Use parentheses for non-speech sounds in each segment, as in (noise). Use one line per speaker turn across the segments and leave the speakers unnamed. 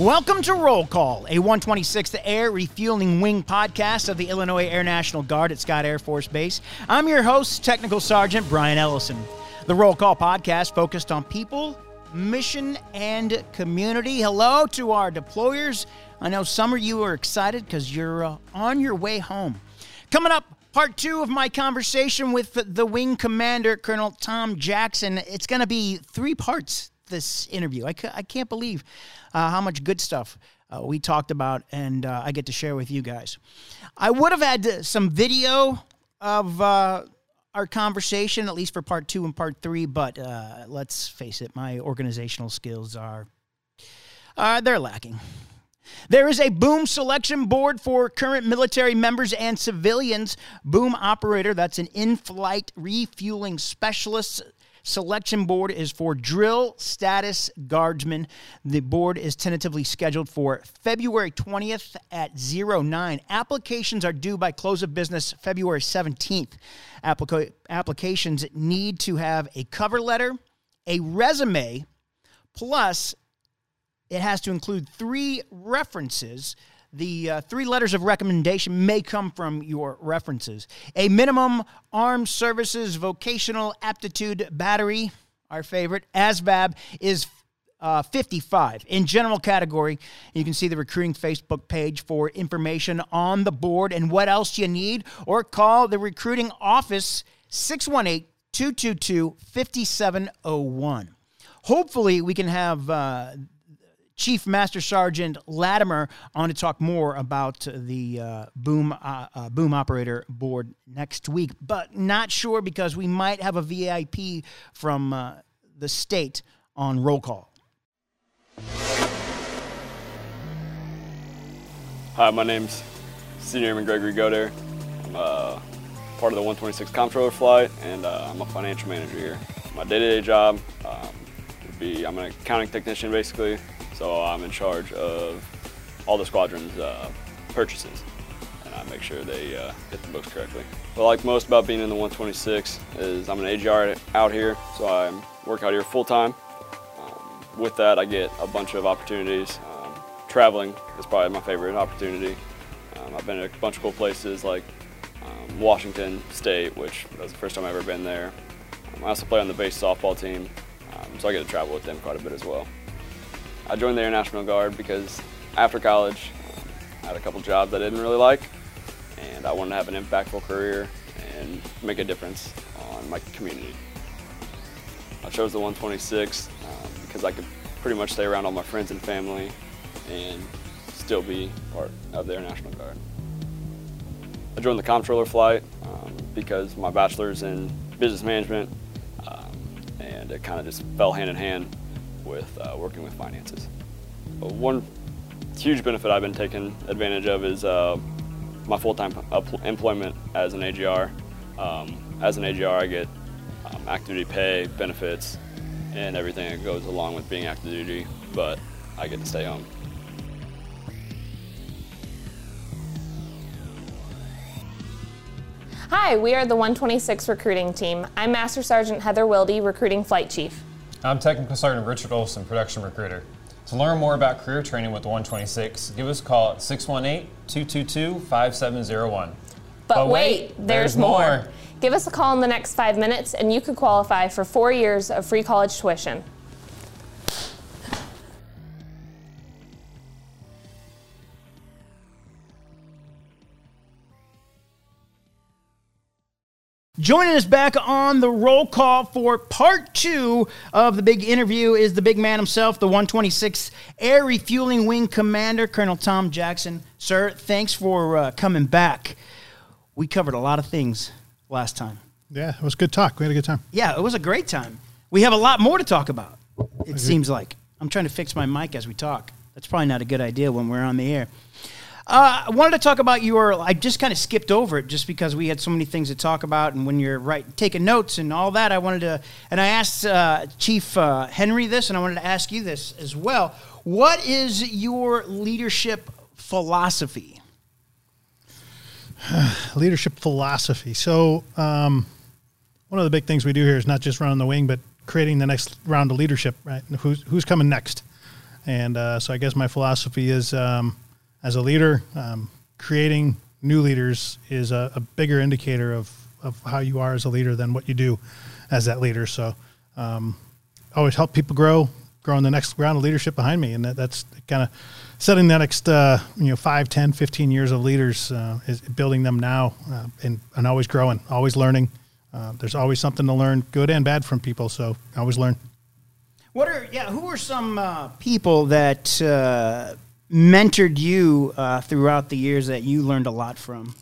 Welcome to Roll Call, a 126th Air Refueling Wing podcast of the Illinois Air National Guard at Scott Air Force Base. I'm your host, Technical Sergeant Brian Ellison. The Roll Call podcast focused on people, mission, and community. Hello to our deployers. I know some of you are excited because you're uh, on your way home. Coming up, part two of my conversation with the wing commander, Colonel Tom Jackson. It's going to be three parts this interview. I, I can't believe uh, how much good stuff uh, we talked about and uh, I get to share with you guys. I would have had some video of uh, our conversation, at least for part two and part three, but uh, let's face it, my organizational skills are they're lacking. There is a boom selection board for current military members and civilians. Boom operator, that's an in flight refueling specialist Selection board is for drill status guardsmen. The board is tentatively scheduled for February 20th at 09. Applications are due by close of business February 17th. Applica- applications need to have a cover letter, a resume, plus it has to include three references the uh, three letters of recommendation may come from your references. A minimum armed services vocational aptitude battery, our favorite, ASVAB, is uh, 55. In general category, you can see the recruiting Facebook page for information on the board and what else you need, or call the recruiting office 618 222 5701. Hopefully, we can have uh, Chief Master Sergeant Latimer on to talk more about the uh, boom uh, uh, boom operator board next week, but not sure because we might have a VIP from uh, the state on roll call.
Hi, my name's Senior Airman Gregory Goder. I'm uh, part of the 126 Comptroller flight, and uh, I'm a financial manager here. My day-to-day job um, be I'm an accounting technician, basically. So I'm in charge of all the squadron's uh, purchases and I make sure they uh, hit the books correctly. What I like most about being in the 126 is I'm an AGR out here, so I work out here full time. Um, with that, I get a bunch of opportunities. Um, traveling is probably my favorite opportunity. Um, I've been to a bunch of cool places like um, Washington State, which was the first time I've ever been there. Um, I also play on the base softball team, so I get to travel with them quite a bit as well. I joined the Air National Guard because after college, I had a couple jobs I didn't really like, and I wanted to have an impactful career and make a difference on my community. I chose the 126 um, because I could pretty much stay around all my friends and family and still be part of the Air National Guard. I joined the comptroller flight um, because my bachelor's in business management and it kind of just fell hand in hand with uh, working with finances. One huge benefit I've been taking advantage of is uh, my full-time employment as an AGR. Um, as an AGR, I get um, active duty pay, benefits, and everything that goes along with being active duty, but I get to stay home.
Hi, we are the 126 recruiting team. I'm Master Sergeant Heather Wilde, recruiting flight chief.
I'm Technical Sergeant Richard Olson, production recruiter. To learn more about career training with the 126, give us a call at 618 222 5701.
But wait, there's, there's more. more. Give us a call in the next five minutes, and you could qualify for four years of free college tuition.
Joining us back on the roll call for part two of the big interview is the big man himself, the 126th Air Refueling Wing Commander, Colonel Tom Jackson. Sir, thanks for uh, coming back. We covered a lot of things last time.
Yeah, it was good talk. We had a good time.
Yeah, it was a great time. We have a lot more to talk about, it seems like. I'm trying to fix my mic as we talk. That's probably not a good idea when we're on the air. Uh, I wanted to talk about your. I just kind of skipped over it just because we had so many things to talk about, and when you're right taking notes and all that, I wanted to. And I asked uh, Chief uh, Henry this, and I wanted to ask you this as well. What is your leadership philosophy? (sighs)
leadership philosophy. So, um, one of the big things we do here is not just running the wing, but creating the next round of leadership. Right? Who's who's coming next? And uh, so I guess my philosophy is um, as a leader, um, creating new leaders is a, a, bigger indicator of, of how you are as a leader than what you do as that leader. So um, always help people grow, growing the next round of leadership behind me. And that, that's kind of setting the next, uh, you know, 5, 10, 15 years of leaders uh, is building them now uh, and, and always growing, always learning. Uh, there's always something to learn, good and bad from people. So always learn.
What are yeah? Who are some uh, people that uh, mentored you uh, throughout the years that you learned a lot from?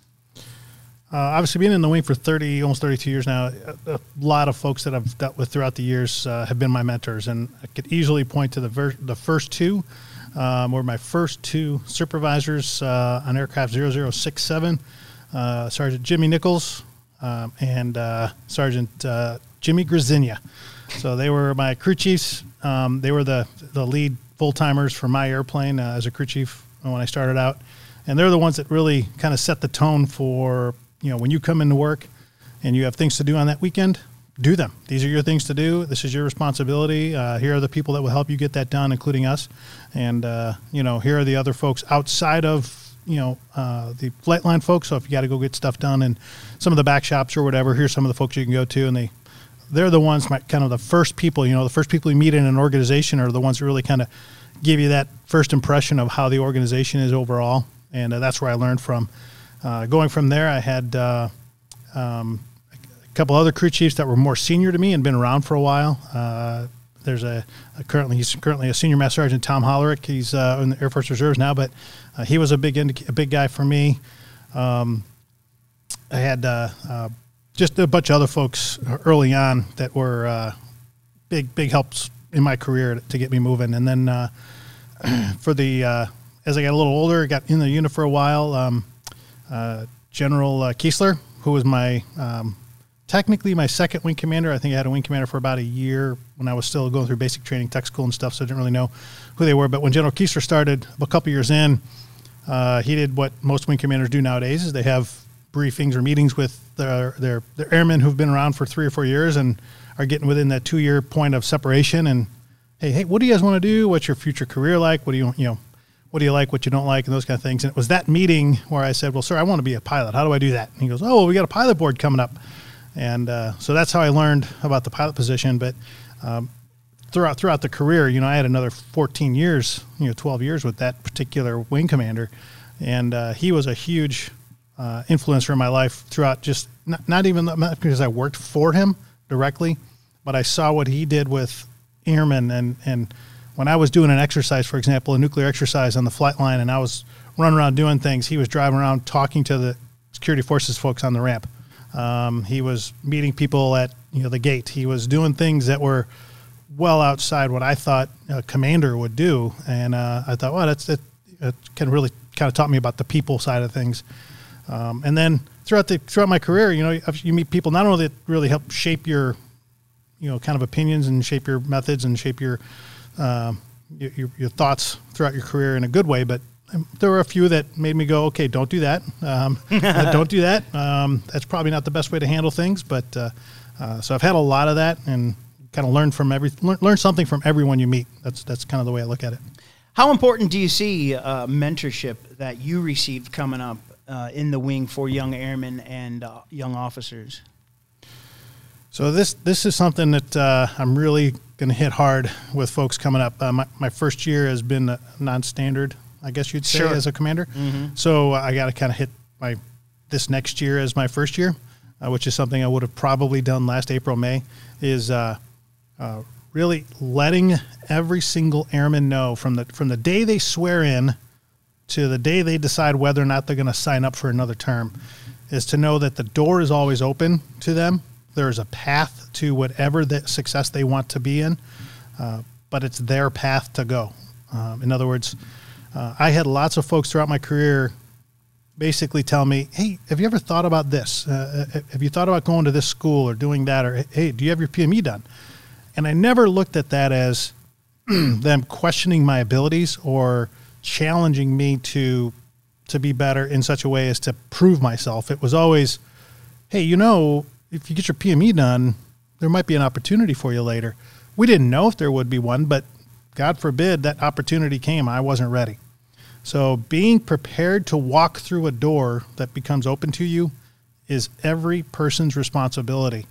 Uh, obviously, being in the wing for thirty, almost thirty-two years now, a, a lot of folks that I've dealt with throughout the years uh, have been my mentors, and I could easily point to the ver- the first two. Um, were my first two supervisors uh, on aircraft 0067, Sergeant Jimmy Nichols um, and Sergeant Jimmy Grazinia. So they were my crew chiefs. Um, they were the the lead full timers for my airplane uh, as a crew chief when I started out, and they're the ones that really kind of set the tone for you know when you come into work and you have things to do on that weekend. Do them. These are your things to do. This is your responsibility. Uh, here are the people that will help you get that done, including us. And uh, you know, here are the other folks outside of you know uh, the flight line folks. So if you got to go get stuff done in some of the back shops or whatever, here's some of the folks you can go to, and they they're the ones kind of the first people you know the first people you meet in an organization are the ones that really kind of give you that first impression of how the organization is overall. And uh, that's where i learned from. Uh, going from there i had uh, um, a couple other crew chiefs that were more senior to me and been around for a while. Uh, there's a, a, currently he's currently a senior master sergeant tom hollerick. He's uh, in the air force reserves now but uh, he was a big indica- a big guy for me. Um, I had just a bunch of other folks early on that were uh, big big helps in my career to get me moving. And then uh, (clears throat) for the uh, as I got a little older, I got in the unit for a while. Um, uh, General uh, Kiesler, who was my um, technically my second wing commander. I think I had a wing commander for about a year when I was still going through basic training, tech school, and stuff. So I didn't really know who they were. But when General Kiesler started a couple years in, uh, he did what most wing commanders do nowadays: is they have briefings or meetings with their, their, their airmen who've been around for three or four years and are getting within that two year point of separation. And hey, hey, what do you guys want to do? What's your future career like? What do you you know? What do you like? What you don't like? And those kind of things. And it was that meeting where I said, "Well, sir, I want to be a pilot. How do I do that?" And he goes, "Oh, well, we got a pilot board coming up." And uh, so that's how I learned about the pilot position. But um, throughout throughout the career, you know, I had another 14 years, you know, 12 years with that particular wing commander, and uh, he was a huge uh, influencer in my life throughout just not, not even not because I worked for him directly, but I saw what he did with airmen and, and when I was doing an exercise, for example, a nuclear exercise on the flight line and I was running around doing things, he was driving around talking to the security forces folks on the ramp. Um, he was meeting people at you know the gate. He was doing things that were well outside what I thought a commander would do, and uh, I thought, well, that's that, that of really kind of taught me about the people side of things. Um, and then throughout the throughout my career, you know, you meet people not only that really help shape your, you know, kind of opinions and shape your methods and shape your, uh, your, your, thoughts throughout your career in a good way, but there were a few that made me go, okay, don't do that. Um, (laughs) don't do that. Um, that's probably not the best way to handle things. But uh, uh, so I've had a lot of that and kind of learn from every learn, learn, something from everyone you meet. That's that's kind of the way I look at it.
How important do you see uh, mentorship that you received coming up uh, in the wing for young airmen and uh, young officers?
So this this is something that uh, I'm really going to hit hard with folks coming up. Uh, my, my first year has been non-standard, I guess you'd say, sure. as a commander. Mm-hmm. So I got to kind of hit my this next year as my first year, uh, which is something I would have probably done last April May. Is uh, really letting every single airman know from the from the day they swear in to the day they decide whether or not they're going to sign up for another term is to know that the door is always open to them. There is a path to whatever the success they want to be in, uh, but it's their path to go. Um, in other words, uh, I had lots of folks throughout my career basically tell me, "Hey, have you ever thought about this? Uh, uh have you thought about going to this school or doing that? Or hey, do you have your PME done?" And I never looked at that as (clears throat) them questioning my abilities or challenging me to to be better in such a way as to prove myself. It was always, hey, you know, if you get your PME done, there might be an opportunity for you later. We didn't know if there would be one, but God forbid that opportunity came, I wasn't ready. So being prepared to walk through a door that becomes open to you is every person's responsibility.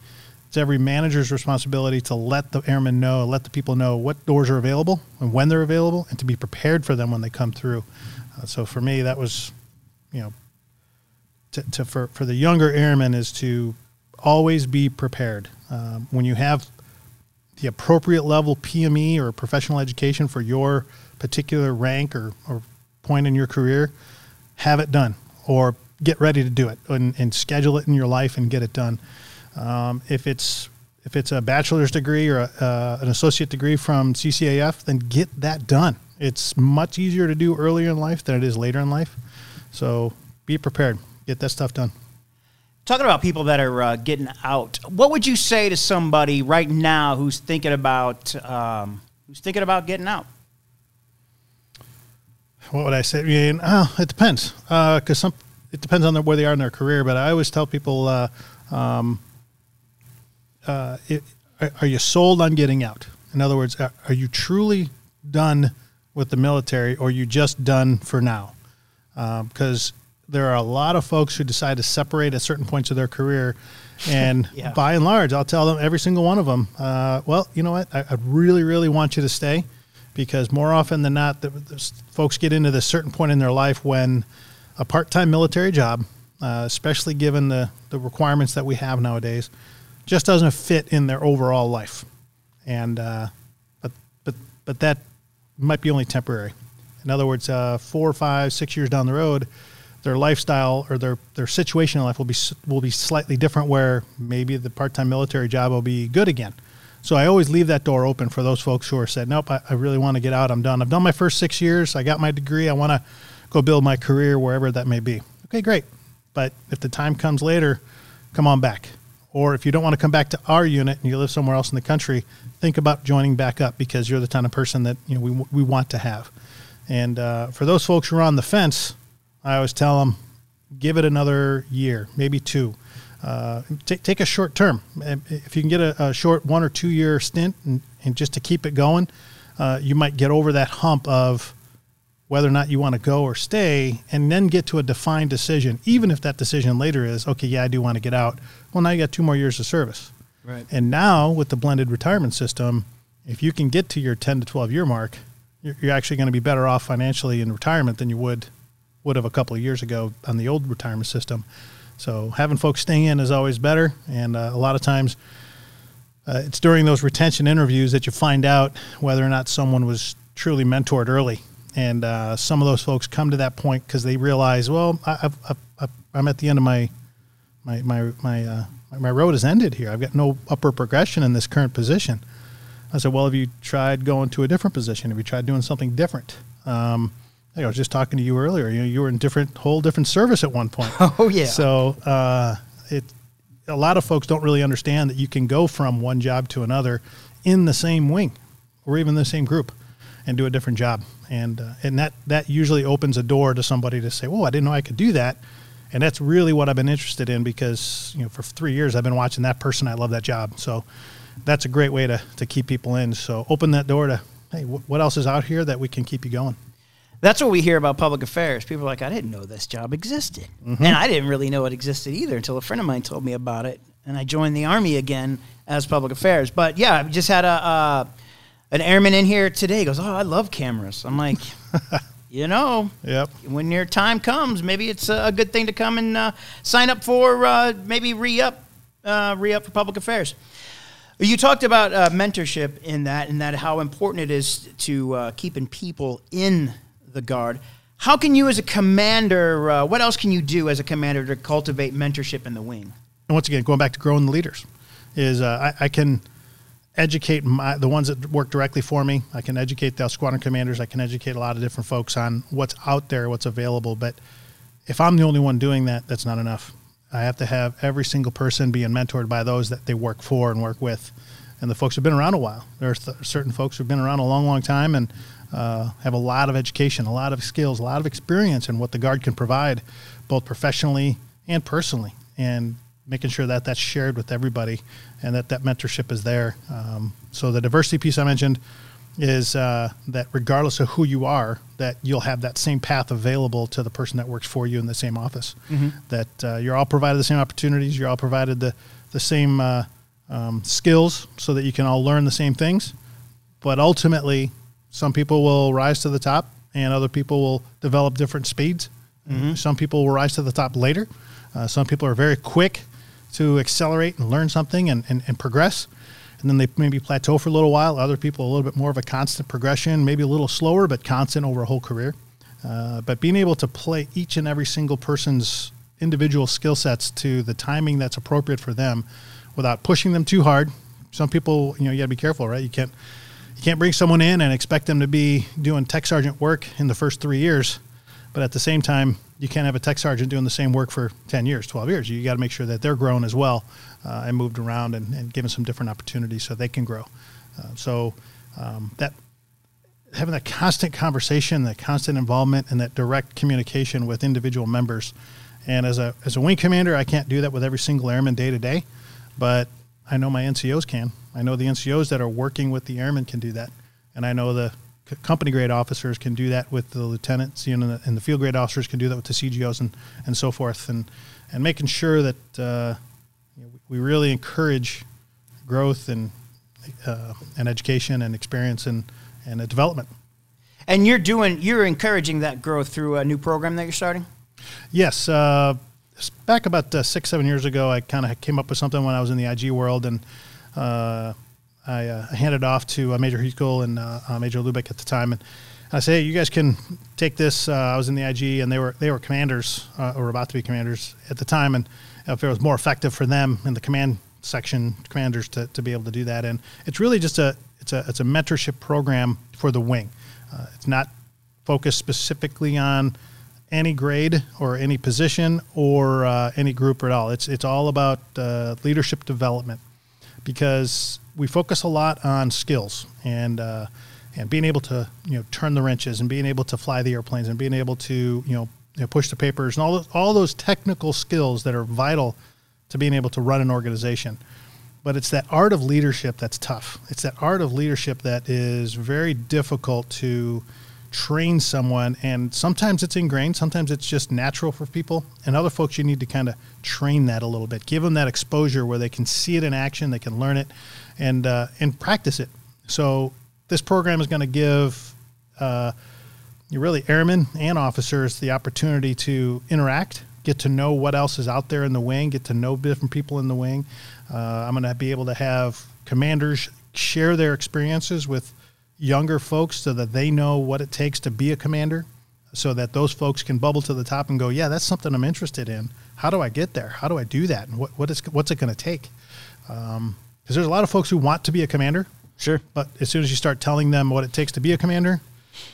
It's every manager's responsibility to let the airmen know, let the people know what doors are available and when they're available, and to be prepared for them when they come through. Uh, so for me, that was, you know, to, to for, for the younger airmen is to always be prepared. Um, when you have the appropriate level PME or professional education for your particular rank or, or point in your career, have it done or get ready to do it and, and schedule it in your life and get it done. Um, if it's if it's a bachelor's degree or a, uh, an associate degree from CCAF, then get that done. It's much easier to do earlier in life than it is later in life. So be prepared. Get that stuff done.
Talking about people that are uh, getting out, what would you say to somebody right now who's thinking about um, who's thinking about getting out?
What would I say? I mean, oh, it depends because uh, some it depends on the, where they are in their career. But I always tell people, uh, um, uh, it, are you sold on getting out? In other words, are you truly done with the military, or are you just done for now? Because um, there are a lot of folks who decide to separate at certain points of their career. (laughs) And yeah. by and large, I'll tell them every single one of them, uh, well, you know what? I, I, really, really want you to stay because more often than not, the, the folks get into this certain point in their life when a part time military job, uh, especially given the, the requirements that we have nowadays, just doesn't fit in their overall life. And, uh, but, but, but that might be only temporary. In other words, uh, four, five, six years down the road, their lifestyle or their, their situation in life will be will be slightly different. Where maybe the part time military job will be good again. So I always leave that door open for those folks who are said, nope, I, I really want to get out. I'm done. I've done my first six years. I got my degree. I want to go build my career wherever that may be. Okay, great. But if the time comes later, come on back. Or if you don't want to come back to our unit and you live somewhere else in the country, think about joining back up because you're the kind of person that you know we, we want to have. And uh, for those folks who are on the fence, I always tell them, give it another year, maybe two. Uh, take, take a short term. If you can get a, a short one or two year stint and, and just to keep it going, uh, you might get over that hump of whether or not you want to go or stay and then get to a defined decision, even if that decision later is, okay, yeah, I do want to get out. Well, now you got two more years of service.
Right.
And now with the blended retirement system, if you can get to your 10 to 12 year mark, you're, you're actually going to be better off financially in retirement than you would would have a couple of years ago on the old retirement system. So having folks stay in is always better, and uh, a lot of times uh, it's during those retention interviews that you find out whether or not someone was truly mentored early. And uh, some of those folks come to that point because they realize, well, I, am at the end of my my my my uh, my road has ended here. I've got no upper progression in this current position. I said, well, have you tried going to a different position? Have you tried doing something different? Um, I was just talking to you earlier. You know, you were in different whole different service at one point. (laughs)
Oh yeah.
So uh, it a lot of folks don't really understand that you can go from one job to another in the same wing or even the same group and do a different job. And uh, and that that usually opens a door to somebody to say, "Well, I didn't know I could do that." And that's really what I've been interested in because you know for three years I've been watching that person. I love that job. So that's a great way to to keep people in. So open that door to hey, what else is out here that we can keep you going.
That's what we hear about public affairs. People are like, I didn't know this job existed. Mm-hmm. And I didn't really know it existed either until a friend of mine told me about it. And I joined the Army again as public affairs. But yeah, I just had a uh, an airman in here today. Goes, Oh, I love cameras. I'm like, (laughs) you know,
yep.
when your time comes, maybe it's a good thing to come and uh, sign up for uh, maybe re up, uh, re up for public affairs. You talked about uh, mentorship in that, and that how important it is to uh, keeping people in the guard. How can you, as a commander, uh, what else can you do as a commander to cultivate mentorship in the wing?
And once again, going back to growing the leaders, is uh, I, I, can educate my, the ones that work directly for me. I can educate the squadron commanders. I can educate a lot of different folks on what's out there, what's available. But if I'm the only one doing that, that's not enough. I have to have every single person being mentored by those that they work for and work with. And the folks have been around a while. There are th- certain folks who've been around a long, long time, and uh, have a lot of education, a lot of skills, a lot of experience in what the Guard can provide, both professionally and personally, and making sure that that's shared with everybody and that that mentorship is there. Um, so the diversity piece I mentioned, is uh, that regardless of who you are, that you'll have that same path available to the person that works for you in the same office. That uh, you're all provided the same opportunities, you're all provided the the same uh, um, skills, so that you can all learn the same things. But ultimately, some people will rise to the top, and other people will develop different speeds. Some people will rise to the top later. Uh, some people are very quick to accelerate and learn something and, and, and progress. And then they maybe plateau for a little while. Other people, a little bit more of a constant progression, maybe a little slower, but constant over a whole career. Uh, but being able to play each and every single person's individual skill sets to the timing that's appropriate for them without pushing them too hard. Some people, you know, you got to be careful, right? You can't you can't bring someone in and expect them to be doing tech sergeant work in the first three years, but at the same time, you can't have a tech sergeant doing the same work for 10 years, 12 years. You got to make sure that they're grown as well uh, and moved around and, and given some different opportunities so they can grow. Uh, so um, that having that constant conversation, that constant involvement, and that direct communication with individual members. And as a as a wing commander, I can't do that with every single airman day to day, but I know my NCOs can. I know the NCOs that are working with the airmen can do that, and I know the company grade officers can do that with the lieutenants, you know, and the field grade officers can do that with the CGOs and and so forth, and and making sure that uh, you know, we really encourage growth and uh, and education and experience and and development.
And you're doing, you're encouraging that growth through a new program that you're starting.
Yes, uh, back about uh, six, seven years ago, I kind of came up with something when I was in the IG world, and uh, I uh, handed off to uh, Major Hukel and uh, uh, Major Lubeck at the time, and I say, hey, you guys can take this. Uh, I was in the IG, and they were they were commanders uh, or about to be commanders at the time, and if it was more effective for them in the command section, commanders to, to be able to do that, and it's really just a it's a it's a mentorship program for the wing. It's not focused specifically on any grade or any position or any group at all. It's it's all about leadership development because we focus a lot on skills and uh, and being able to you know turn the wrenches and being able to fly the airplanes and being able to you know, you know push the papers and all those, all those technical skills that are vital to being able to run an organization. But it's that art of leadership that's tough. It's that art of leadership that is very difficult to train someone and sometimes it's ingrained sometimes it's just natural for people. And other folks you need to kind of train that a little bit. Give them that exposure where they can see it in action they can learn it and uh, and practice it. So this program is going to give uh, you really airmen and officers the opportunity to interact get to know what else is out there in the wing get to know different people in the wing. Uh, i'm going to be able to have commanders share their experiences with younger folks so that they know what it takes to be a commander so that those folks can bubble to the top and go yeah that's something i'm interested in how do i get there how do i do that and what, what is, what's it going to take because there's a lot of folks who want to be a commander
Sure.
but as soon as you start telling them what it takes to be a commander,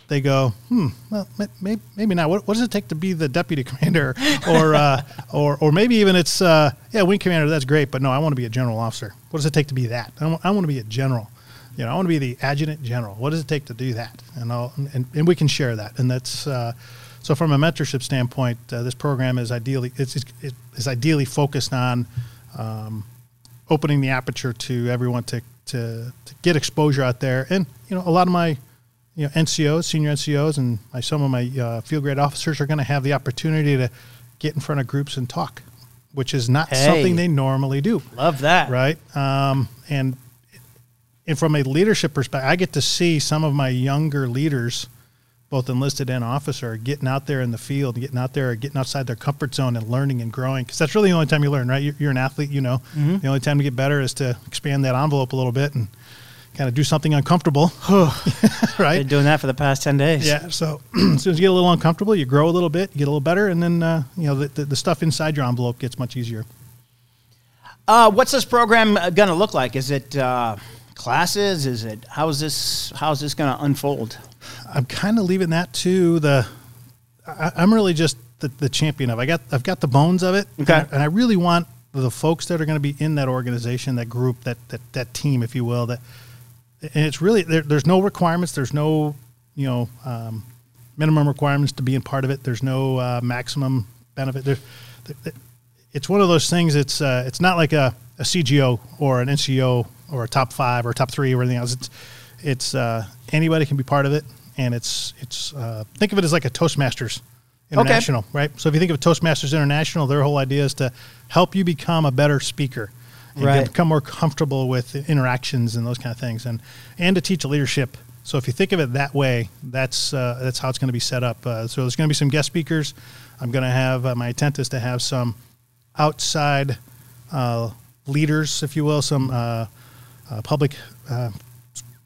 they go, hmm, well, maybe, maybe not. What, what does it take to be the deputy (laughs) commander? Or, uh, or, or maybe even it's, uh, yeah, wing commander, that's great, but no, I want to be a general officer. What does it take to be that? I want, I want to be a general. You know, I want to be the adjutant general. What does it take to do that? And, I'll, and, and we can share that. And that's, uh, so from a mentorship standpoint, uh, this program is ideally, it's, it's, it is ideally focused on, um, opening the aperture to everyone to, to, to get exposure out there. And, you know, a lot of my, you know, NCOs, senior NCOs, and my, some of my uh, field grade officers are going to have the opportunity to get in front of groups and talk, which is not
Hey.
something they normally do.
Love that.
Right. Um, and, and from a leadership perspective, I get to see some of my younger leaders, both enlisted and officer, getting out there in the field, getting out there, getting outside their comfort zone and learning and growing. Because that's really the only time you learn, right? You're, you're an athlete, you know.
Mm-hmm.
The only time to get better is to expand that envelope a little bit and kind of do something uncomfortable, (sighs) (laughs) right?
Been doing that for the past 10 days.
Yeah. So (clears throat) as soon as you get a little uncomfortable, you grow a little bit, you get a little better, and then uh, you know the, the, the stuff inside your envelope gets much easier.
Uh, what's this program going to look like? Is it uh, classes? Is it, how is this, how is this going to unfold?
I'm kind of leaving that to the. I, I'm really just the, the champion of. I got I've got the bones of it,
Okay.
and, I, and I really want the folks that are going to be in that organization, that group, that that that team, if you will. That and it's really there, there's no requirements. There's no you know um, minimum requirements to being part of it. There's no uh, maximum benefit. There, there- it's one of those things. It's uh, it's not like a, a CGO or an NCO or a top five or a top three or anything else. It's it's uh, anybody can be part of it, and it's it's uh, think of it as like a Toastmasters International, right? So if you think of Toastmasters International, their whole idea is to help you become a better speaker and
Right.
become more comfortable with interactions and those kind of things, and and to teach leadership. So if you think of it that way, that's uh, that's how it's going to be set up. Uh, so there's going to be some guest speakers. I'm going to have uh, my intent is to have some outside uh, leaders, if you will, some uh, public uh,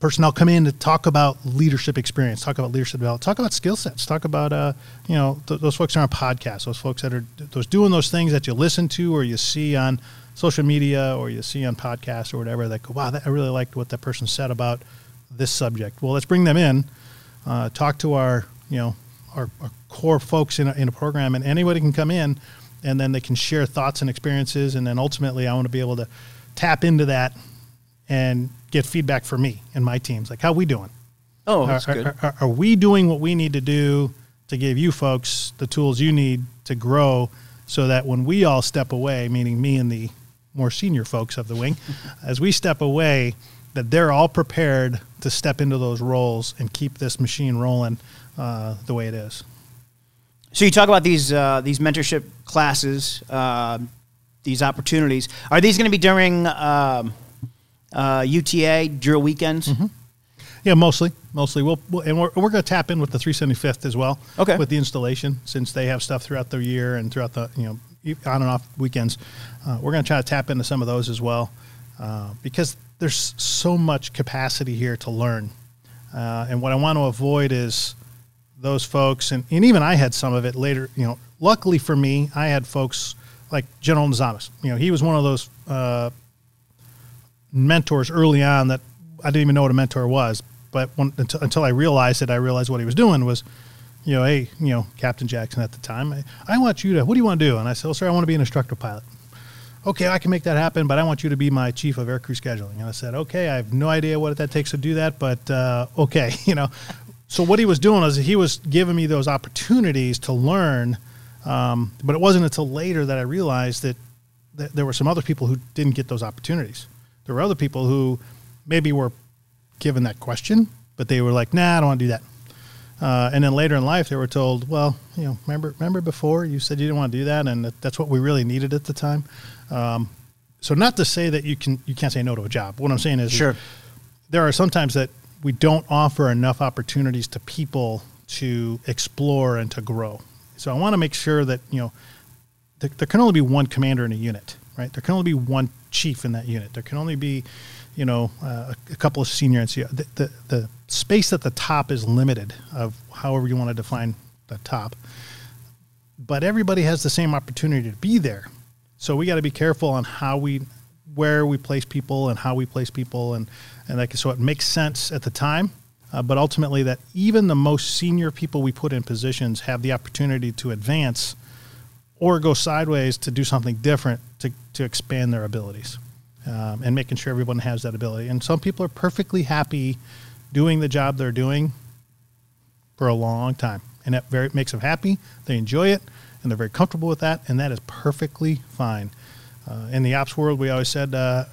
personnel come in to talk about leadership experience, talk about leadership development, talk about skill sets, talk about uh, you know th- those folks that are on podcasts, those folks that are those doing those things that you listen to or you see on social media or you see on podcasts or whatever. That go, wow, that, I really liked what that person said about this subject. Well, let's bring them in, uh, talk to our you know our, our core folks in a, in a program, and anybody can come in, and then they can share thoughts and experiences, and then ultimately, I want to be able to tap into that and get feedback for me and my teams. Like, how we doing?
Oh,
Are,
good.
are, are, are we doing what we need to do to give you folks the tools you need to grow so that when we all step away, meaning me and the more senior folks of the wing, (laughs) as we step away, that they're all prepared to step into those roles and keep this machine rolling uh, the way it is.
So you talk about these uh, these mentorship classes, uh, these opportunities. Are these going to be during um, uh, UTA drill weekends?
Mm-hmm. Yeah, mostly, mostly. We'll, we'll and we're, we're going to tap in with the 375th as well.
Okay.
With the installation, since they have stuff throughout the year and throughout the you know on and off weekends, uh, we're going to try to tap into some of those as well, uh, because there's so much capacity here to learn, uh, and what I want to avoid is those folks, and, and even I had some of it later. You know, luckily for me, I had folks like General Nazamas. You know, he was one of those uh, mentors early on that I didn't even know what a mentor was. But when, until, until I realized it, I realized what he was doing was, you know, hey, you know, Captain Jackson at the time, I, I want you to, what do you want to do? And I said, well, sir, I want to be an instructor pilot. Okay, I can make that happen, but I want you to be my chief of aircrew scheduling. And I said, okay, I have no idea what that takes to do that, but uh, okay, (laughs) you know. So what he was doing was he was giving me those opportunities to learn, um, but it wasn't until later that I realized that, that there were some other people who didn't get those opportunities. There were other people who maybe were given that question, but they were like, "Nah, I don't want to do that." Uh, and then later in life, they were told, "Well, you know, remember, remember before you said you didn't want to do that, and that, that's what we really needed at the time." Um, so, not to say that you can you can't say no to a job. What I'm saying is,
Sure.
there are sometimes that we don't offer enough opportunities to people to explore and to grow. So, I want to make sure that you know there, there can only be one commander in a unit, right? There can only be one chief in that unit. There can only be, you know, uh, a, couple of senior NCO. The, the, the space at the top is limited of however you want to define the top. But everybody has the same opportunity to be there. So we got to be careful on how we, where we place people and how we place people, and and like so it makes sense at the time. Uh, but ultimately, that even the most senior people we put in positions have the opportunity to advance or go sideways to do something different to, to expand their abilities um, and making sure everyone has that ability. And some people are perfectly happy doing the job they're doing for a long time. And that very makes them happy. They enjoy it and they're very comfortable with that. And that is perfectly fine. Uh, in the ops world, we always said uh,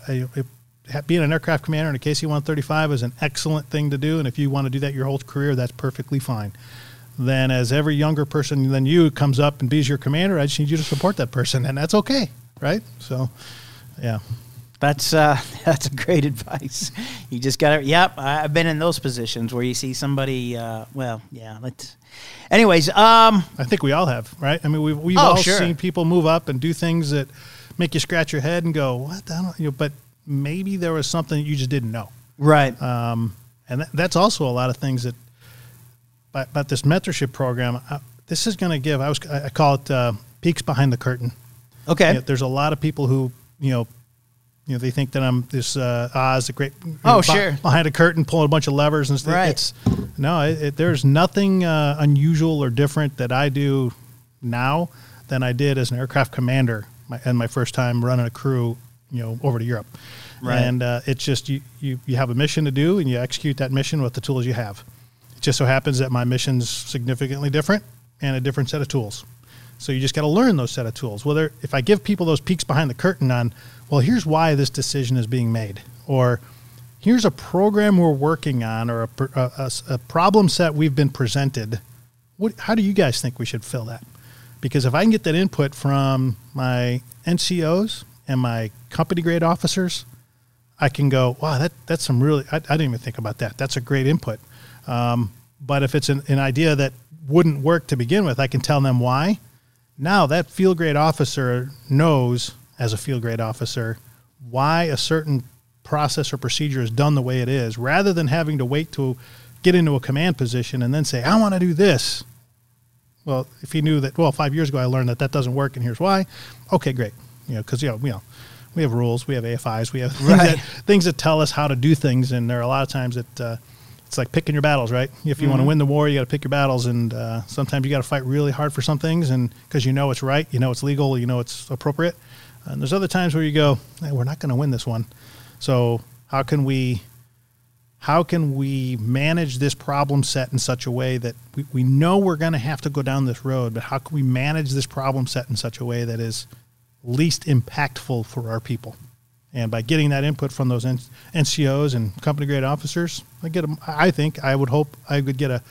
being an aircraft commander in a KC 135 is an excellent thing to do. And if you want to do that your whole career, that's perfectly fine then as every younger person than you comes up and be's your commander, I just need you to support that person, and that's okay, right? So, yeah,
That's uh, (laughs) that's a great advice. You just got to. Yep, I've been in those positions where you see somebody. Uh, well, yeah. Let's. Anyways, um,
I think we all have, right? I mean, we've we've
Oh,
all
sure.
seen people move up and do things that make you scratch your head and go, "What?" the hell?" You know, but maybe there was something you just didn't know.
right.
um, and that, that's also a lot of things that but, but this mentorship program uh, this is going to give i was i I call it uh, peeks behind the curtain
okay.
You know, there's a lot of people who you know you know they think that i'm this uh oz a great
Oh,
know,
sure.
behind a curtain pulling a bunch of levers and stuff
Right.
it's no it, it, there's nothing uh, unusual or different that i do now than i did as an aircraft commander my, and my first time running a crew you know over to europe
Right.
and uh, it's just you, you you have a mission to do and you execute that mission with the tools you have it just so happens that my mission's significantly different and a different set of tools so you just got to learn those set of tools whether if i give people those peeks behind the curtain on well here's why this decision is being made or here's a program we're working on or a, a, a problem set we've been presented. What, how do you guys think we should fill that? Because if I can get that input from my NCOs and my company grade officers, I can go, wow, that, that's some really, I, I didn't even think about that. That's a great input. Um, but if it's an, an idea that wouldn't work to begin with, I can tell them why. Now that field grade officer knows, as a field grade officer, why a certain process or procedure is done the way it is, rather than having to wait to get into a command position and then say, I want to do this. Well, if he knew that, well, five years ago I learned that that doesn't work, and here's why. Okay, great. You know, because you know, you know, we have rules, we have AFIs, we have (laughs) things,
Right.
that, things that tell us how to do things, and there are a lot of times that uh, it's like picking your battles, right? If you want to win the war, you got to pick your battles, and uh, sometimes you got to fight really hard for some things, and because you know it's right, you know it's legal, you know it's appropriate, and there's other times where you go, hey, we're not going to win this one, so how can we how can we manage this problem set in such a way that we, we know we're going to have to go down this road, but how can we manage this problem set in such a way that is least impactful for our people? And by getting that input from those N- NCOs and company grade officers, I get. A, I think I would hope I would get a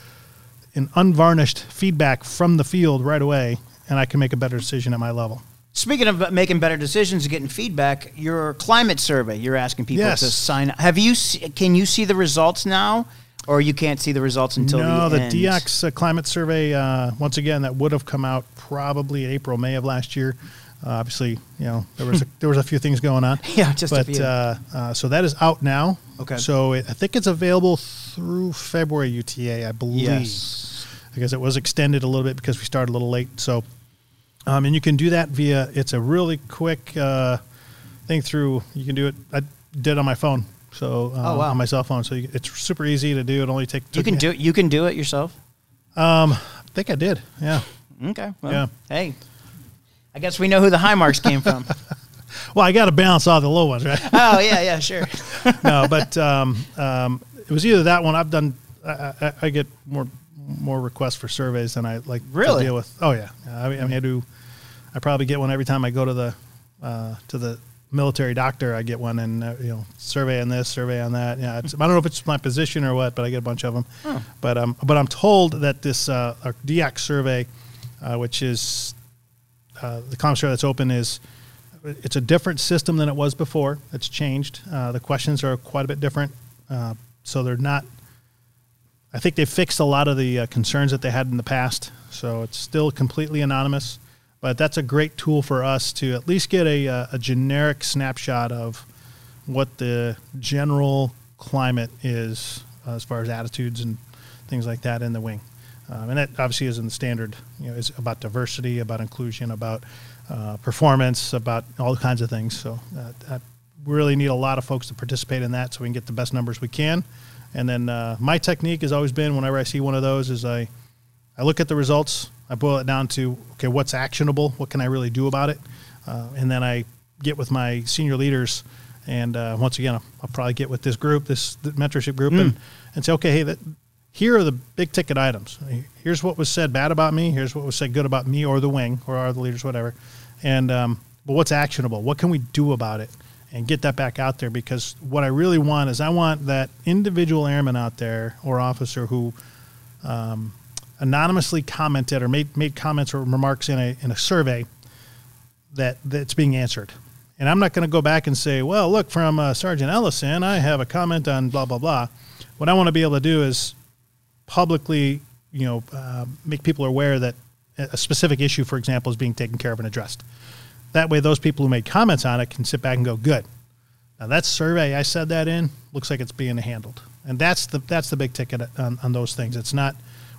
an unvarnished feedback from the field right away, and I can make a better decision at my level.
Speaking of making better decisions and getting feedback, your climate survey, you're asking people
Yes.
to sign up. Have you can you see the results now or you can't see the results until
no,
the
the? DEOCS uh, climate survey, uh, once again, that would have come out probably April, May of last year. Uh, obviously, you know there was a, there was a few things going on. (laughs)
Yeah, just a
but
few.
Uh, uh, so that is out now.
Okay.
So it, I think it's available through February UTA, I believe.
Yes.
Because it was extended a little bit because we started a little late. So, um, and you can do that via. It's a really quick uh, thing through. You can do it. I did it on my phone. So uh,
Oh, wow.
on my cell phone. So you, it's super easy to do. It only take.
You can do it. You can do it yourself.
Um, I think I did. Yeah.
Okay. Well,
Yeah.
Hey, I guess we know who the high marks came from. (laughs)
Well, I got to balance all the low ones, right? (laughs)
oh yeah, yeah, sure. (laughs)
no, but um, um, it was either that one. I've done. I, I, I get more more requests for surveys than I like
Really?
to deal with. Oh yeah, I mean, I, mean, I do. I probably get one every time I go to the uh, to the military doctor. I get one, and uh, you know, survey on this, survey on that. Yeah, it's, I don't know if it's my position or what, but I get a bunch of them. But um, but I'm told that this uh, our DEOCS survey, uh, which is uh, the commissary that's open is it's a different system than it was before. It's changed. Uh, the questions are quite a bit different, uh, so they're not. I think they fixed a lot of the uh, concerns that they had in the past. So it's still completely anonymous, but that's a great tool for us to at least get a, uh, a generic snapshot of what the general climate is as far as attitudes and things like that in the wing. Um, and that obviously is in the standard, you know, is about diversity, about inclusion, about uh, performance, about all kinds of things. So uh, really need a lot of folks to participate in that so we can get the best numbers we can. And then uh, my technique has always been whenever I see one of those is I, I look at the results, I boil it down to okay, what's actionable, what can I really do about it, uh, and then I get with my senior leaders, and uh, once again, I'll, I'll probably get with this group, this mentorship group, and, and say, okay, hey, that, here are the big ticket items. Here's what was said bad about me. Here's what was said good about me or the wing or our leaders, whatever. And um, but what's actionable? What can we do about it? And get that back out there because what I really want is I want that individual airman out there or officer who um, anonymously commented or made made comments or remarks in a in a survey that that's being answered. And I'm not going to go back and say, well, look, from uh, Sergeant Ellison, I have a comment on blah blah blah. What I want to be able to do is publicly, you know, uh, make people aware that a specific issue, for example, is being taken care of and addressed. That way, those people who made comments on it can sit back and go, "Good." Now that survey I said that in looks like it's being handled, and that's the that's the big ticket on, on those things. It's not.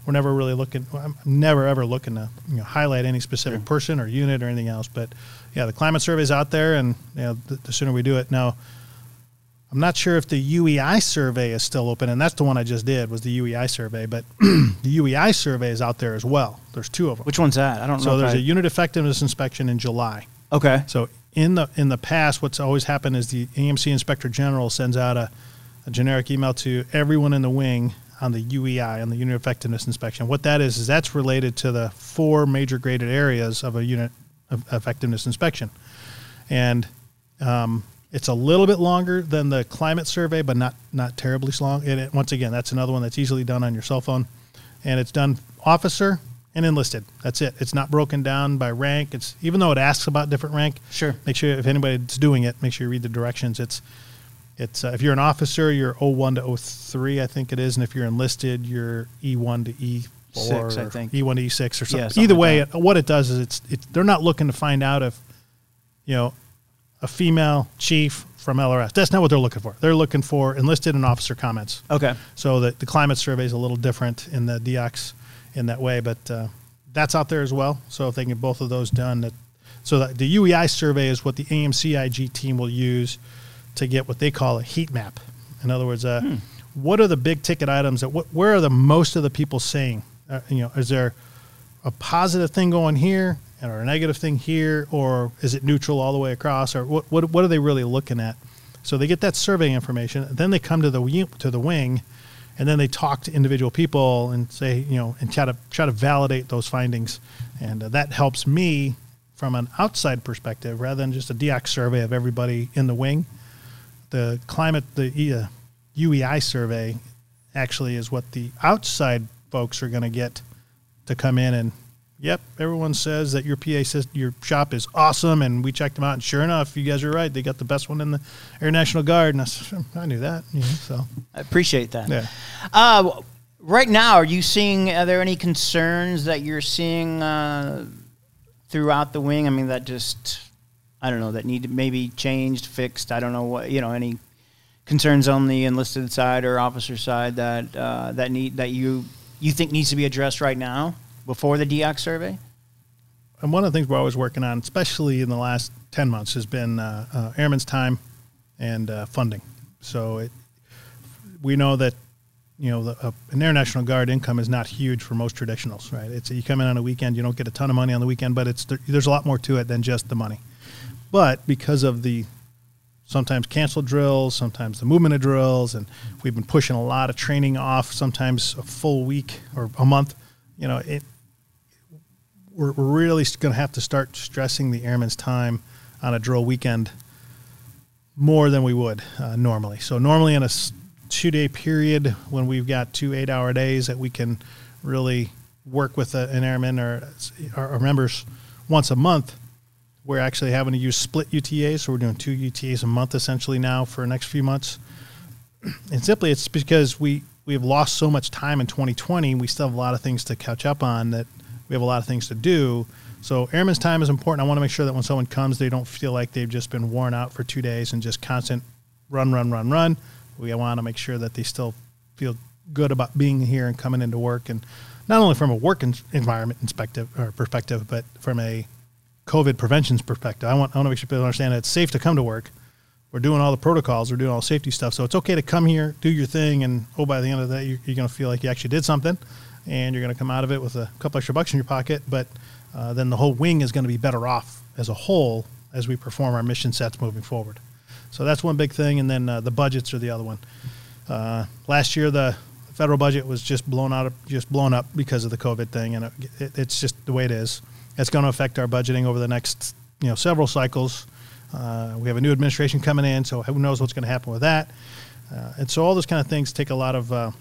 We're never really looking. I'm never ever looking to you know, highlight any specific person or unit or anything else. But yeah, the climate survey is out there, and you know, the, the sooner we do it now. I'm not sure if the UEI survey is still open, and that's the one I just did was the UEI survey. But (clears throat) the UEI survey is out there as well. There's two of them.
Which one's that? I don't know.
so there's
I-
a unit effectiveness inspection in July.
okay.
So in the in the past, what's always happened is the AMC Inspector General sends out a, a generic email to everyone in the wing on the UEI on the unit effectiveness inspection. What that is is that's related to the four major graded areas of a unit effectiveness inspection, and um, It's a little bit longer than the climate survey, but not not terribly long. And it, once again, that's another one that's easily done on your cell phone, and it's done officer and enlisted. That's it. It's not broken down by rank. It's even though it asks about different rank.
Sure.
Make sure if anybody's doing it, make sure you read the directions. It's it's uh, if you're an officer, you're O1 to O3, I think it is, and if you're enlisted, you're E1 to E4,
Six, I think.
E1 to E6 or something.
Yeah, something
Either way,
that.
it, what it does is it's it, they're not looking to find out if you know a female chief from LRS. That's not what they're looking for. They're looking for enlisted and officer comments.
Okay.
So the, the climate survey is a little different in the DEOCS in that way, but uh, that's out there as well. So if they can get both of those done, that so that the UEI survey is what the AMCIG team will use to get what they call a heat map. In other words, uh, what are the big ticket items that what, where are the most of the people saying? Uh, you know, is there a positive thing going here or a negative thing here, or is it neutral all the way across, or what what, what are they really looking at? So they get that survey information, then they come to the to the wing, and then they talk to individual people and say, you know, and try to try to validate those findings, and uh, that helps me from an outside perspective rather than just a DEOCS survey of everybody in the wing. The climate, the E- uh, UEI survey, actually is what the outside folks are going to get to come in and yep everyone says that your pa says your shop is awesome and we checked them out and sure enough you guys are right they got the best one in the air national guard and i, said, I knew that you know, so
I appreciate that.
yeah
Uh, right now, are you seeing? Are there any concerns that you're seeing uh, throughout the wing? I mean, that just I don't know that need to maybe changed, fixed. I don't know what you know. Any concerns on the enlisted side or officer side that uh, that need that you you think needs to be addressed right now before the DEOCS survey?
and one of the things we're always working on especially in the last 10 months has been uh, uh, airmen's time and uh, funding so it, we know that you know the, uh, an air national guard income is not huge for most traditionals right it's you come in on a weekend you don't get a ton of money on the weekend but it's there, there's a lot more to it than just the money but because of the sometimes canceled drills, sometimes the movement of drills, and we've been pushing a lot of training off, sometimes a full week or a month. You know, it we're, we're really going to have to start stressing the airman's time on a drill weekend more than we would uh, normally. So normally in a two-day period when we've got two eight-hour days that we can really work with a, an airman or our members once a month, we're actually having to use split UTAs. So we're doing two UTAs a month essentially now for the next few months. (clears throat) And simply it's because we, we have lost so much time in 2020. We still have a lot of things to catch up on that we have a lot of things to do. So airman's time is important. I want to make sure that when someone comes, they don't feel like they've just been worn out for two days and just constant run, run, run, run. We want to make sure that they still feel good about being here and coming into work, and not only from a work en- environment perspective or perspective, but from a COVID prevention's perspective. I want I want to make sure people understand that it's safe to come to work. We're doing all the protocols. We're doing all the safety stuff. So it's okay to come here, do your thing, and oh, by the end of that, you're, you're going to feel like you actually did something, and you're going to come out of it with a couple extra bucks in your pocket. But uh, then the whole wing is going to be better off as a whole as we perform our mission sets moving forward. So that's one big thing, and then uh, the budgets are the other one. Uh, last year, the federal budget was just blown out, just blown up because of the COVID thing, and it, it, it's just the way it is. It's going to affect our budgeting over the next, you know, several cycles. Uh, we have a new administration coming in, so who knows what's going to happen with that? Uh, and so all those kind of things take a lot of uh,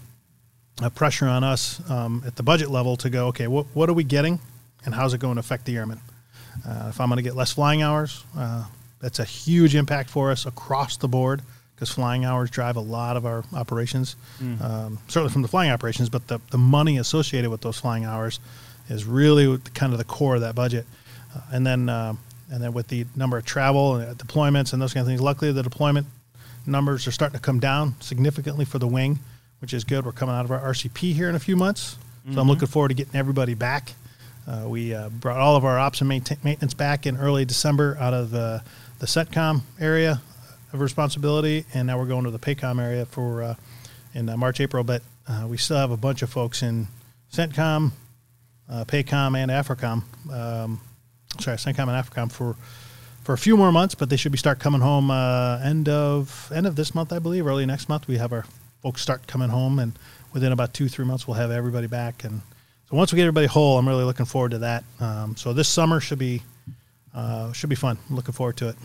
uh, pressure on us um, at the budget level to go, okay, what, what are we getting, and how's it going to affect the airmen? Uh, if I'm going to get less flying hours, uh, that's a huge impact for us across the board because flying hours drive a lot of our operations, um, certainly from the flying operations, but the, the money associated with those flying hours is really kind of the core of that budget. Uh, and then uh, and then with the number of travel and uh, deployments and those kind of things, luckily the deployment numbers are starting to come down significantly for the wing, which is good. We're coming out of our RCP here in a few months, so I'm looking forward to getting everybody back. Uh, we uh, brought all of our ops and maintenance back in early December out of the, the CENTCOM area of responsibility, and now we're going to the PACOM area for uh, in uh, March, April. But uh, we still have a bunch of folks in CENTCOM, uh, PACOM, and AFRICOM. Um, sorry, CENTCOM and AFRICOM for for a few more months, but they should be start coming home uh, end of end of this month, I believe, early next month. We have our folks start coming home, and within about two three months, we'll have everybody back. And so once we get everybody whole, I'm really looking forward to that. Um, so this summer should be uh, should be fun. I'm looking forward to it.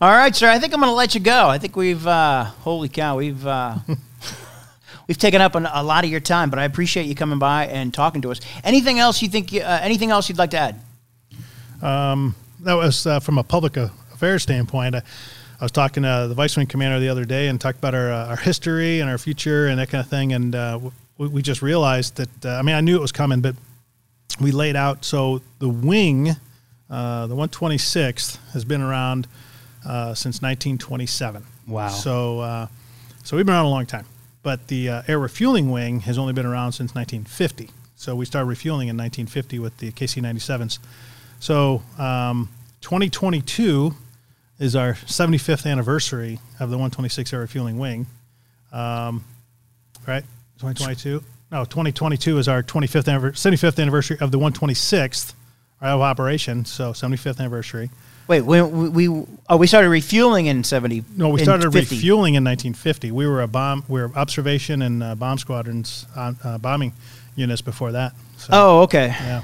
All right, sir. I think I'm going to let you go. I think we've, uh, holy cow, we've. Uh, (laughs) We've taken up an, a lot of your time, but I appreciate you coming by and talking to us. Anything else you think? Uh, anything else you'd like to add?
Um, that was uh, from a public affairs standpoint. I, I was talking to the vice wing commander the other day and talked about our, uh, our history and our future and that kind of thing. And uh, we, we, just realized that, uh, I mean, I knew it was coming, but we laid out. So the wing, uh, the 126th, has been around uh, since 1927.
Wow.
So, so we've been around a long time. But the air refueling wing has only been around since 1950. So we started refueling in 1950 with the KC 97s. So um, 2022 is our 75th anniversary of the 126 air refueling wing. Um, right? 2022? No, 2022 is our 25th 75th anniversary of the 126th of operation. So 75th anniversary.
Wait, we, we oh we started refueling in 70.
No, we started refueling in 1950. We were a bomb. We were observation and uh, bomb squadrons, uh, uh, bombing units before that.
So, oh, okay.
Yeah.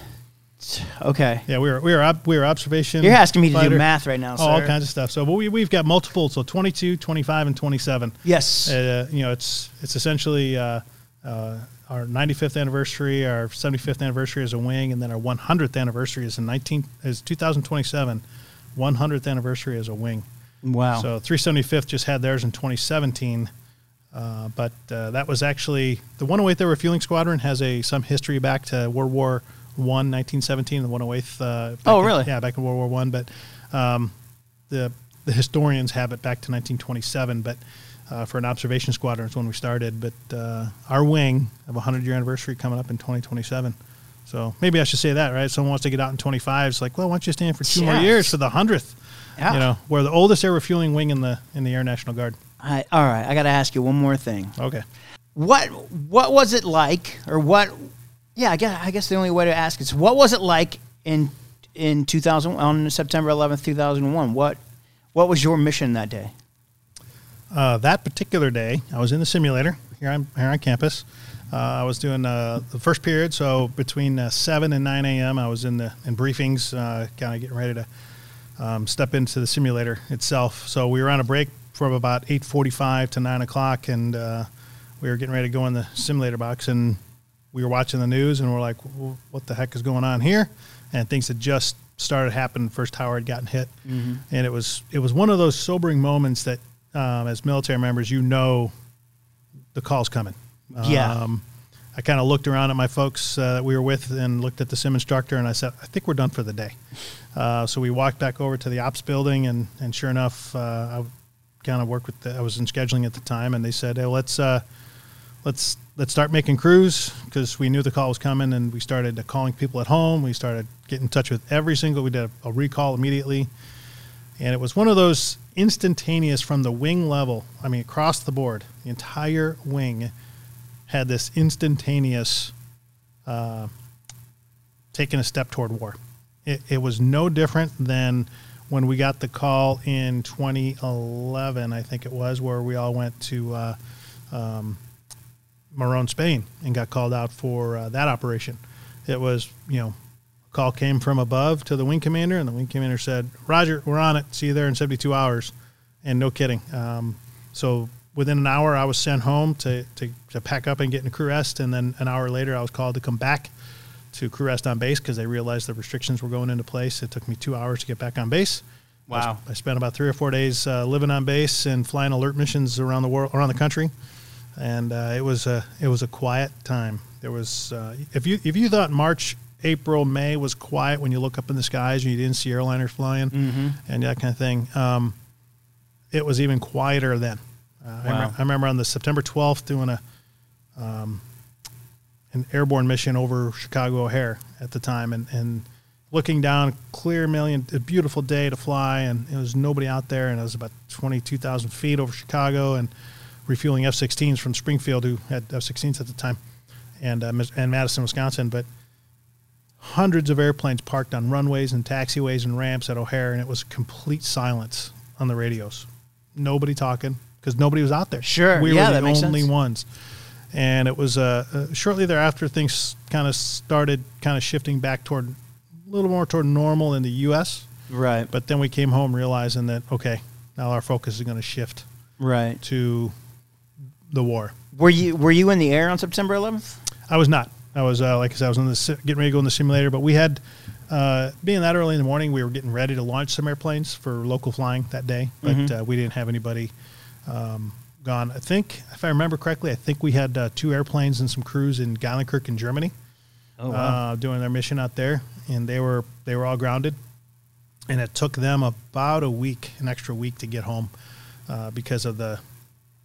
Okay.
Yeah, we were we were we were observation.
You're asking me to fighter. do math right now, oh,
all kinds of stuff. So, but we we've got multiple. So 22, 25, and 27.
Yes.
Uh, you know, it's it's essentially uh, uh, our 95th anniversary, our 75th anniversary as a wing, and then our 100th anniversary is in 19 is 2027. 100th anniversary as a wing.
Wow.
So 375th just had theirs in 2017. Uh, but uh, that was actually the 108th Air Refueling Squadron has a some history back to World War one, 1917, the 108th. Uh,
oh, really?
In, yeah, back in World War One. But um, the the historians have it back to 1927. But uh, for an observation squadron is when we started. But uh, our wing of a 100 year anniversary coming up in 2027. So maybe I should say that, right? Someone wants to get out in 25. It's like, well, why don't you stand for two more years for the hundredth? Yeah. You know, we're the oldest air refueling wing in the in the Air National Guard.
I, all right, I got to ask you one more thing.
Okay.
What what was it like, or what yeah, I guess, I guess the only way to ask is what was it like in in 2000 on September 11th, 2001? What what was your mission that day?
Uh, that particular day, I was in the simulator here on here on campus. Uh, I was doing uh, the first period, so between uh, seven and nine a.m. I was in the in briefings, uh, kind of getting ready to um, step into the simulator itself. So we were on a break from about eight forty-five to nine o'clock, and uh, we were getting ready to go in the simulator box and we were watching the news and we're like, what the heck is going on here? And things had just started happening. First tower had gotten hit, mm-hmm. and it was it was one of those sobering moments that, um, as military members, you know, the call's coming.
Yeah. Um,
I kind of looked around at my folks uh, that we were with and looked at the sim instructor, and I said, I think we're done for the day. (laughs) Uh, so we walked back over to the ops building, and, and sure enough, uh, I kind of worked with the, I was in scheduling at the time, and they said, hey, let's uh, let's let's start making crews because we knew the call was coming and we started calling people at home. We started getting in touch with every single we did a, a recall immediately. And it was one of those instantaneous from the wing level i mean across the board the entire wing had this instantaneous uh, taking a step toward war. It, it was no different than when we got the call in 2011 i think it was where we all went to uh, um, Morón, Spain, and got called out for uh, that operation. It was, you know, a call came from above to the wing commander, and the wing commander said, "Roger, we're on it. See you there in 72 hours." And no kidding. Um, so within an hour, I was sent home to, to, to pack up and get in crew rest, and then an hour later, I was called to come back to crew rest on base because they realized the restrictions were going into place. It took me two hours to get back on base.
Wow!
I, I spent about three or four days uh, living on base and flying alert missions around the world, around the country and uh, it was a it was a quiet time. There was uh, if you if you thought March, April, May was quiet when you look up in the skies and you didn't see airliners flying mm-hmm. and that kind of thing, um, it was even quieter then. Uh, wow. I, remember, I, remember, on the September twelfth doing a um, an airborne mission over Chicago O'Hare at the time, and and looking down, clear million, a beautiful day to fly, and it was nobody out there, and it was about twenty two thousand feet over Chicago, and refueling F-16s from Springfield, who had F-16s at the time, and uh, and Madison, Wisconsin. But hundreds of airplanes parked on runways and taxiways and ramps at O'Hare, and it was complete silence on the radios. Nobody talking because nobody was out there.
Sure,
we
yeah,
were the only
sense.
ones. And it was uh, uh, shortly thereafter things kind of started kind of shifting back toward a little more toward normal in the U.S.
Right.
But then we came home realizing that okay, Now our focus is going to shift
Right.
to the war.
Were you were you in the air on September 11th?
I was not. I was uh, like I said, I was in the si- getting ready to go in the simulator, but we had uh, being that early in the morning, we were getting ready to launch some airplanes for local flying that day, but uh, we didn't have anybody um, gone. I think, if I remember correctly, I think we had uh, two airplanes and some crews in Geilenkirchen Germany
Oh
uh, doing their mission out there, and they were they were all grounded, and it took them about a week, an extra week, to get home uh, because of the,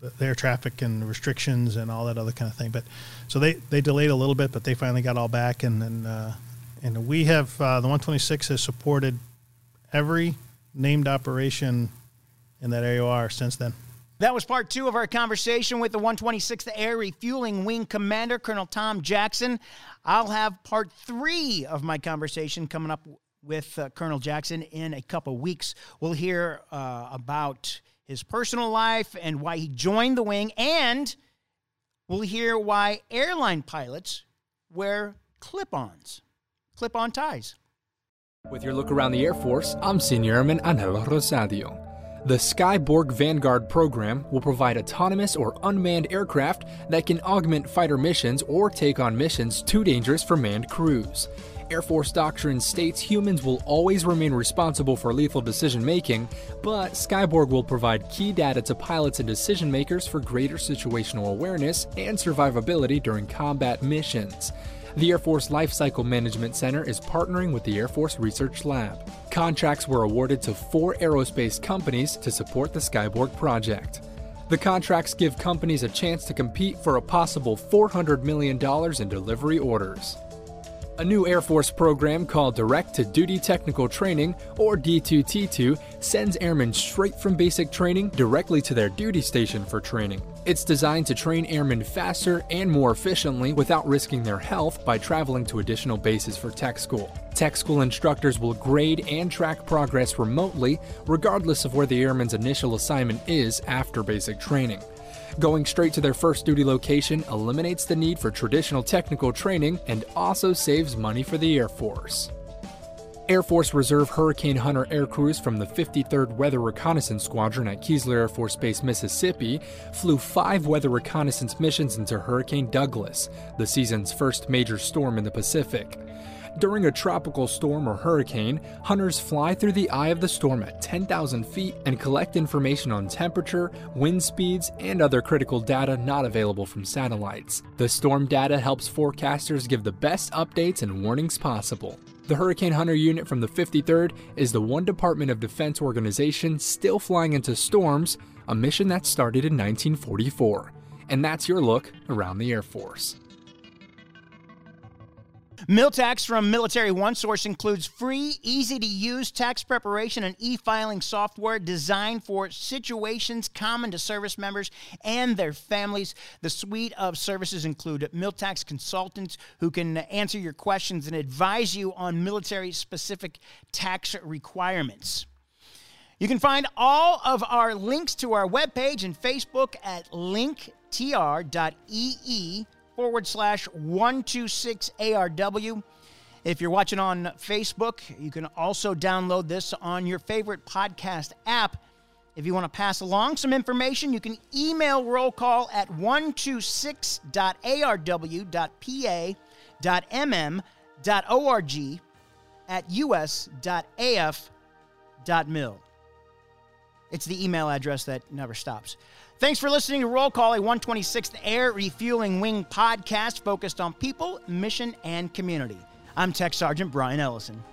the air traffic and restrictions and all that other kind of thing. But so they they delayed a little bit, but they finally got all back, and then uh, and we have uh, the 126 has supported every named operation in that AOR since then.
That was part two of our conversation with the 126th Air Refueling Wing Commander, Colonel Tom Jackson. I'll have part three of my conversation coming up with uh, Colonel Jackson in a couple weeks. We'll hear uh, about his personal life and why he joined the wing, and we'll hear why airline pilots wear clip ons, clip on ties.
With your look around the Air Force, I'm Senior Airman Angelo Rosadio. The Skyborg Vanguard program will provide autonomous or unmanned aircraft that can augment fighter missions or take on missions too dangerous for manned crews. Air Force doctrine states humans will always remain responsible for lethal decision making, but Skyborg will provide key data to pilots and decision makers for greater situational awareness and survivability during combat missions. The Air Force Lifecycle Management Center is partnering with the Air Force Research Lab. Contracts were awarded to four aerospace companies to support the Skyborg project. The contracts give companies a chance to compete for a possible $400 million in delivery orders. A new Air Force program called Direct to Duty Technical Training, or D2T2, sends airmen straight from basic training directly to their duty station for training. It's designed to train airmen faster and more efficiently without risking their health by traveling to additional bases for tech school. Tech school instructors will grade and track progress remotely, regardless of where the airman's initial assignment is after basic training. Going straight to their first duty location eliminates the need for traditional technical training and also saves money for the Air Force. Air Force Reserve Hurricane Hunter air crews from the 53rd Weather Reconnaissance Squadron at Keesler Air Force Base, Mississippi, flew five weather reconnaissance missions into Hurricane Douglas, the season's first major storm in the Pacific. During a tropical storm or hurricane, hunters fly through the eye of the storm at 10,000 feet and collect information on temperature, wind speeds, and other critical data not available from satellites. The storm data helps forecasters give the best updates and warnings possible. The Hurricane Hunter unit from the 53rd is the one Department of Defense organization still flying into storms, a mission that started in 1944. And that's your look around the Air Force.
Miltax from Military One Source includes free, easy to use tax preparation and e filing software designed for situations common to service members and their families. The suite of services include Miltax consultants who can answer your questions and advise you on military specific tax requirements. You can find all of our links to our webpage and Facebook at linktr.ee forward slash 126 ARW. If you're watching on Facebook, you can also download this on your favorite podcast app. If you want to pass along some information, you can email roll call at 126.arw.pa.mm.org at us.af.mil. It's the email address that never stops. Thanks for listening to Roll Call, a 126th Air Refueling Wing podcast focused on people, mission, and community. I'm Tech Sergeant Brian Ellison.